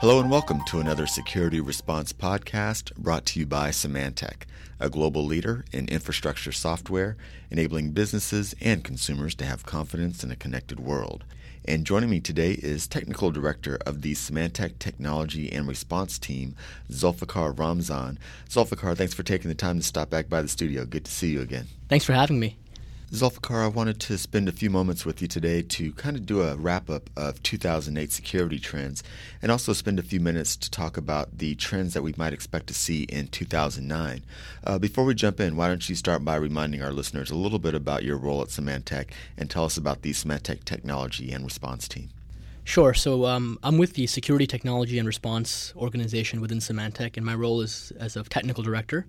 Hello and welcome to another Security Response podcast brought to you by Symantec, a global leader in infrastructure software, enabling businesses and consumers to have confidence in a connected world. And joining me today is Technical Director of the Symantec Technology and Response Team, Zulfikar Ramzan. Zulfikar, thanks for taking the time to stop back by the studio. Good to see you again. Thanks for having me. Zulfikar, I wanted to spend a few moments with you today to kind of do a wrap up of 2008 security trends and also spend a few minutes to talk about the trends that we might expect to see in 2009. Uh, before we jump in, why don't you start by reminding our listeners a little bit about your role at Symantec and tell us about the Symantec Technology and Response Team? Sure. So um, I'm with the Security Technology and Response organization within Symantec, and my role is as a technical director.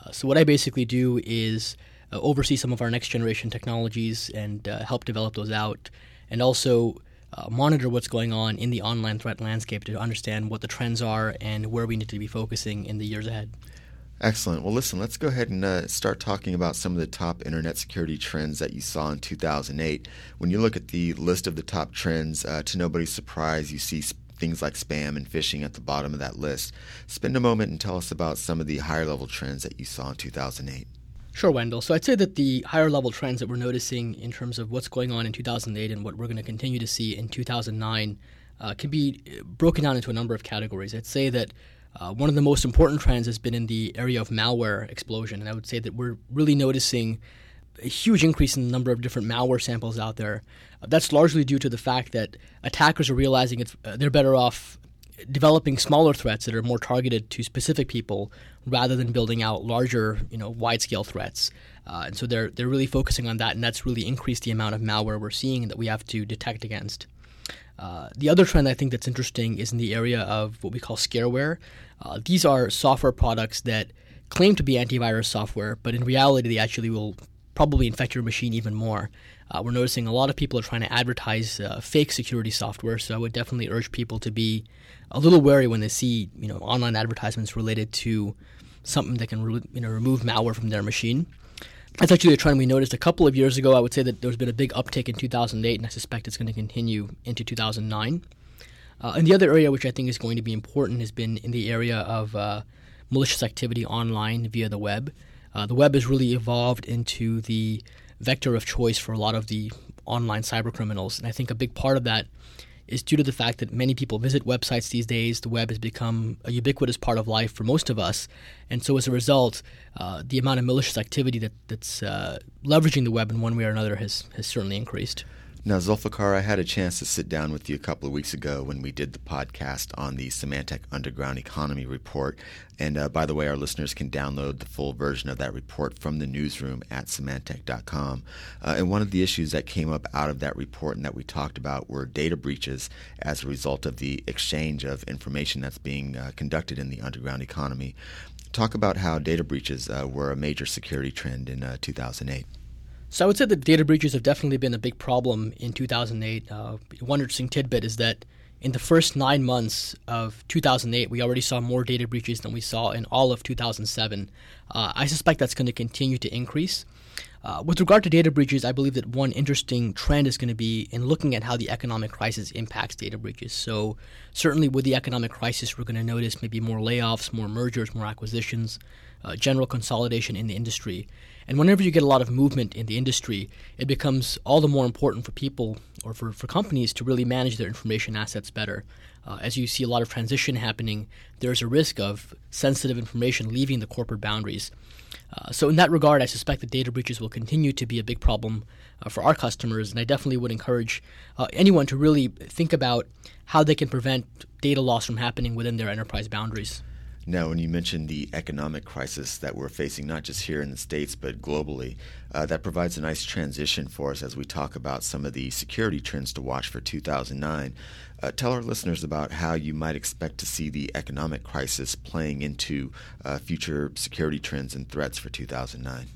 Uh, so what I basically do is uh, oversee some of our next generation technologies and uh, help develop those out, and also uh, monitor what's going on in the online threat landscape to understand what the trends are and where we need to be focusing in the years ahead. Excellent. Well, listen, let's go ahead and uh, start talking about some of the top internet security trends that you saw in 2008. When you look at the list of the top trends, uh, to nobody's surprise, you see sp- things like spam and phishing at the bottom of that list. Spend a moment and tell us about some of the higher level trends that you saw in 2008. Sure, Wendell. So I'd say that the higher level trends that we're noticing in terms of what's going on in 2008 and what we're going to continue to see in 2009 uh, can be uh, broken down into a number of categories. I'd say that uh, one of the most important trends has been in the area of malware explosion, and I would say that we're really noticing a huge increase in the number of different malware samples out there. Uh, that's largely due to the fact that attackers are realizing uh, they're better off developing smaller threats that are more targeted to specific people rather than building out larger, you know, wide-scale threats. Uh, and so they're they're really focusing on that, and that's really increased the amount of malware we're seeing that we have to detect against. Uh, the other trend I think that's interesting is in the area of what we call scareware. Uh, these are software products that claim to be antivirus software, but in reality, they actually will probably infect your machine even more. Uh, we're noticing a lot of people are trying to advertise uh, fake security software, so I would definitely urge people to be a little wary when they see you know online advertisements related to something that can re- you know remove malware from their machine. That's actually a trend we noticed a couple of years ago. I would say that there's been a big uptick in 2008, and I suspect it's going to continue into 2009. Uh, and the other area which I think is going to be important has been in the area of uh, malicious activity online via the web. Uh, the web has really evolved into the vector of choice for a lot of the online cyber criminals, and I think a big part of that is due to the fact that many people visit websites these days. The web has become a ubiquitous part of life for most of us. And so as a result, uh, the amount of malicious activity that, that's uh, leveraging the web in one way or another has, has certainly increased. Now, Zulfikar, I had a chance to sit down with you a couple of weeks ago when we did the podcast on the Symantec Underground Economy Report. And uh, by the way, our listeners can download the full version of that report from the newsroom at Symantec.com. Uh, and one of the issues that came up out of that report and that we talked about were data breaches as a result of the exchange of information that's being uh, conducted in the underground economy. Talk about how data breaches uh, were a major security trend in uh, 2008. So I would say that data breaches have definitely been a big problem in 2008. Uh, one interesting tidbit is that in the first nine months of 2008, we already saw more data breaches than we saw in all of 2007. Uh, I suspect that's going to continue to increase. Uh, with regard to data breaches, I believe that one interesting trend is going to be in looking at how the economic crisis impacts data breaches. So, certainly with the economic crisis, we're going to notice maybe more layoffs, more mergers, more acquisitions, uh, general consolidation in the industry. And whenever you get a lot of movement in the industry, it becomes all the more important for people or for, for companies to really manage their information assets better. Uh, as you see a lot of transition happening, there's a risk of sensitive information leaving the corporate boundaries. Uh, so, in that regard, I suspect that data breaches will continue to be a big problem uh, for our customers, and I definitely would encourage uh, anyone to really think about how they can prevent data loss from happening within their enterprise boundaries. Now, when you mentioned the economic crisis that we're facing, not just here in the States, but globally, uh, that provides a nice transition for us as we talk about some of the security trends to watch for 2009. Uh, tell our listeners about how you might expect to see the economic crisis playing into uh, future security trends and threats for 2009.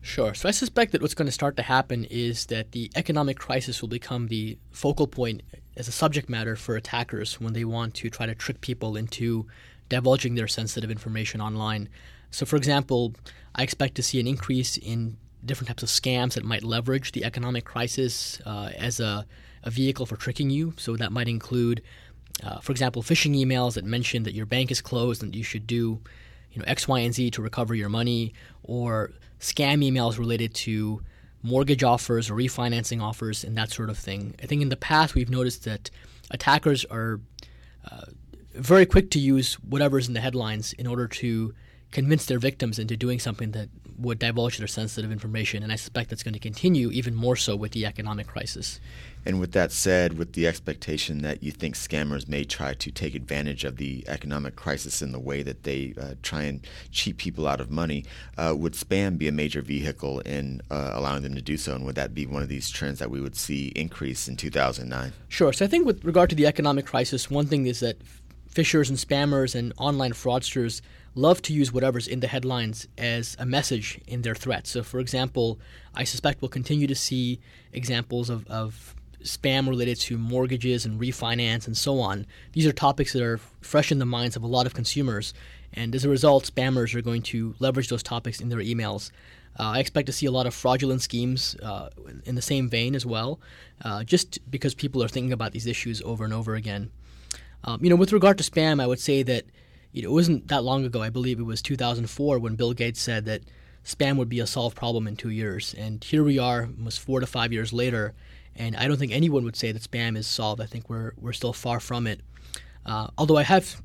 Sure. So I suspect that what's going to start to happen is that the economic crisis will become the focal point as a subject matter for attackers when they want to try to trick people into divulging their sensitive information online. So, for example, I expect to see an increase in different types of scams that might leverage the economic crisis uh, as a, a, vehicle for tricking you. So, that might include uh, for example, phishing emails that mention that your bank is closed and you should do you know X, Y, and Z to recover your money, or scam emails related to mortgage offers or refinancing offers and that sort of thing. I think in the past we've noticed that attackers are uh, very quick to use whatever's in the headlines in order to convince their victims into doing something that would divulge their sensitive information. And I suspect that's going to continue even more so with the economic crisis. And with that said, with the expectation that you think scammers may try to take advantage of the economic crisis in the way that they uh, try and cheat people out of money, uh, would spam be a major vehicle in uh, allowing them to do so? And would that be one of these trends that we would see increase in 2009? Sure. So I think with regard to the economic crisis, one thing is that phishers and spammers and online fraudsters love to use whatever's in the headlines as a message in their threats. So, for example, I suspect we'll continue to see examples of, of spam related to mortgages and refinance and so on. These are topics that are fresh in the minds of a lot of consumers, and as a result, spammers are going to leverage those topics in their emails. Uh, I expect to see a lot of fraudulent schemes uh, in the same vein as well, uh, just because people are thinking about these issues over and over again. Um, you know, with regard to spam, I would say that you know, it wasn't that long ago. I believe it was 2004 when Bill Gates said that spam would be a solved problem in two years, and here we are, almost four to five years later, and I don't think anyone would say that spam is solved. I think we're we're still far from it. Uh, although I have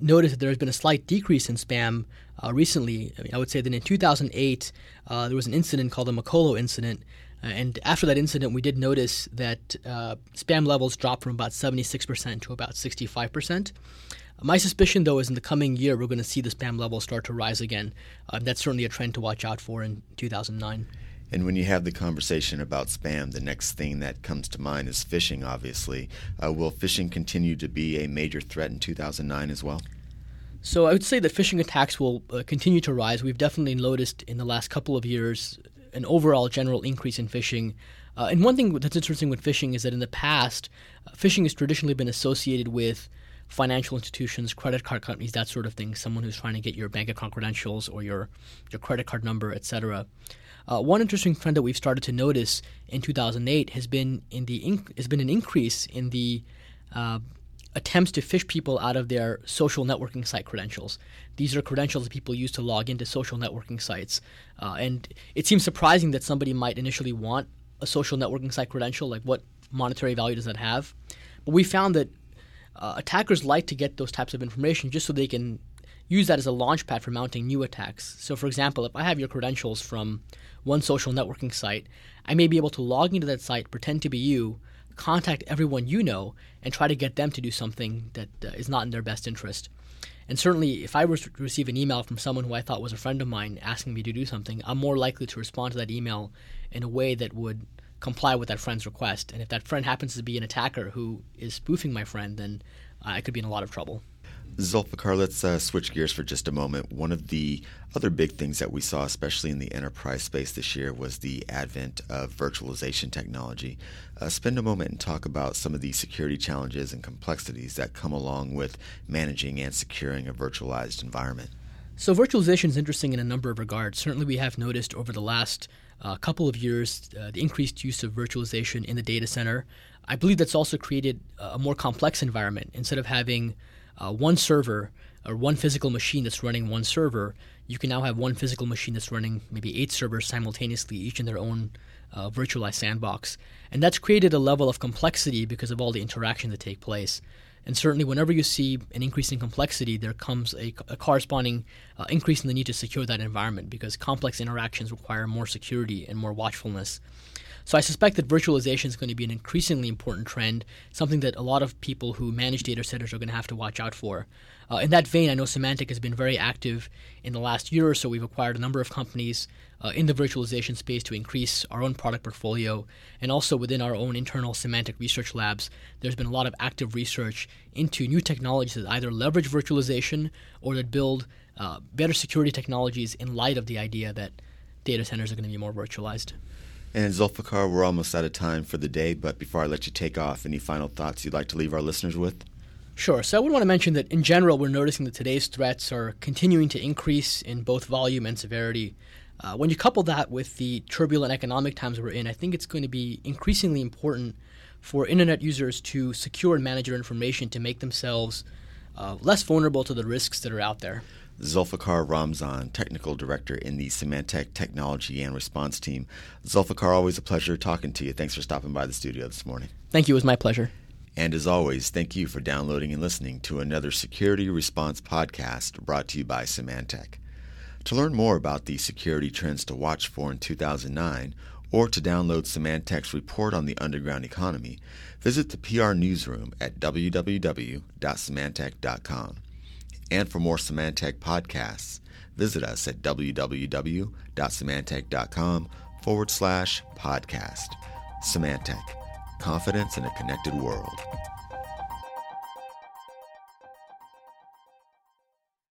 noticed that there has been a slight decrease in spam uh, recently. I, mean, I, would say that in 2008 uh, there was an incident called the McColo incident, and after that incident, we did notice that uh, spam levels dropped from about 76% to about 65%. My suspicion, though, is in the coming year we're going to see the spam levels start to rise again. Uh, that's certainly a trend to watch out for in 2009. And when you have the conversation about spam, the next thing that comes to mind is phishing, obviously. Uh, will phishing continue to be a major threat in 2009 as well? So I would say that phishing attacks will uh, continue to rise. We've definitely noticed in the last couple of years an overall general increase in phishing. Uh, and one thing that's interesting with phishing is that in the past, uh, phishing has traditionally been associated with financial institutions, credit card companies, that sort of thing. Someone who's trying to get your bank account credentials or your your credit card number, etc. Uh, one interesting trend that we've started to notice in 2008 has been in the inc- has been an increase in the uh, attempts to fish people out of their social networking site credentials. These are credentials that people use to log into social networking sites, uh, and it seems surprising that somebody might initially want a social networking site credential. Like, what monetary value does that have? But we found that uh, attackers like to get those types of information just so they can use that as a launchpad for mounting new attacks. So, for example, if I have your credentials from one social networking site, I may be able to log into that site, pretend to be you, contact everyone you know, and try to get them to do something that uh, is not in their best interest. And certainly, if I were to receive an email from someone who I thought was a friend of mine asking me to do something, I'm more likely to respond to that email in a way that would comply with that friend's request. And if that friend happens to be an attacker who is spoofing my friend, then uh, I could be in a lot of trouble. Zulfikar, let's uh, switch gears for just a moment. One of the other big things that we saw, especially in the enterprise space this year, was the advent of virtualization technology. Uh, spend a moment and talk about some of the security challenges and complexities that come along with managing and securing a virtualized environment. So, virtualization is interesting in a number of regards. Certainly, we have noticed over the last uh, couple of years uh, the increased use of virtualization in the data center. I believe that's also created a more complex environment. Instead of having uh, one server or one physical machine that's running one server, you can now have one physical machine that's running maybe eight servers simultaneously, each in their own uh, virtualized sandbox. And that's created a level of complexity because of all the interactions that take place. And certainly, whenever you see an increase in complexity, there comes a, a corresponding uh, increase in the need to secure that environment because complex interactions require more security and more watchfulness. So I suspect that virtualization is going to be an increasingly important trend, something that a lot of people who manage data centers are going to have to watch out for. Uh, in that vein, I know Symantec has been very active in the last year or so. We've acquired a number of companies uh, in the virtualization space to increase our own product portfolio. And also within our own internal Symantec research labs, there's been a lot of active research into new technologies that either leverage virtualization or that build uh, better security technologies in light of the idea that data centers are going to be more virtualized. And Zulfikar, we're almost out of time for the day, but before I let you take off, any final thoughts you'd like to leave our listeners with? Sure. So I would want to mention that in general, we're noticing that today's threats are continuing to increase in both volume and severity. Uh, when you couple that with the turbulent economic times we're in, I think it's going to be increasingly important for internet users to secure and manage their information to make themselves uh, less vulnerable to the risks that are out there. Zulfikar Ramzan, Technical Director in the Symantec Technology and Response Team. Zulfikar, always a pleasure talking to you. Thanks for stopping by the studio this morning. Thank you. It was my pleasure. And as always, thank you for downloading and listening to another Security Response podcast brought to you by Symantec. To learn more about the security trends to watch for in 2009, or to download Symantec's report on the underground economy, visit the PR newsroom at www.symantec.com. And for more Symantec podcasts, visit us at www.symantec.com forward slash podcast. Symantec, confidence in a connected world.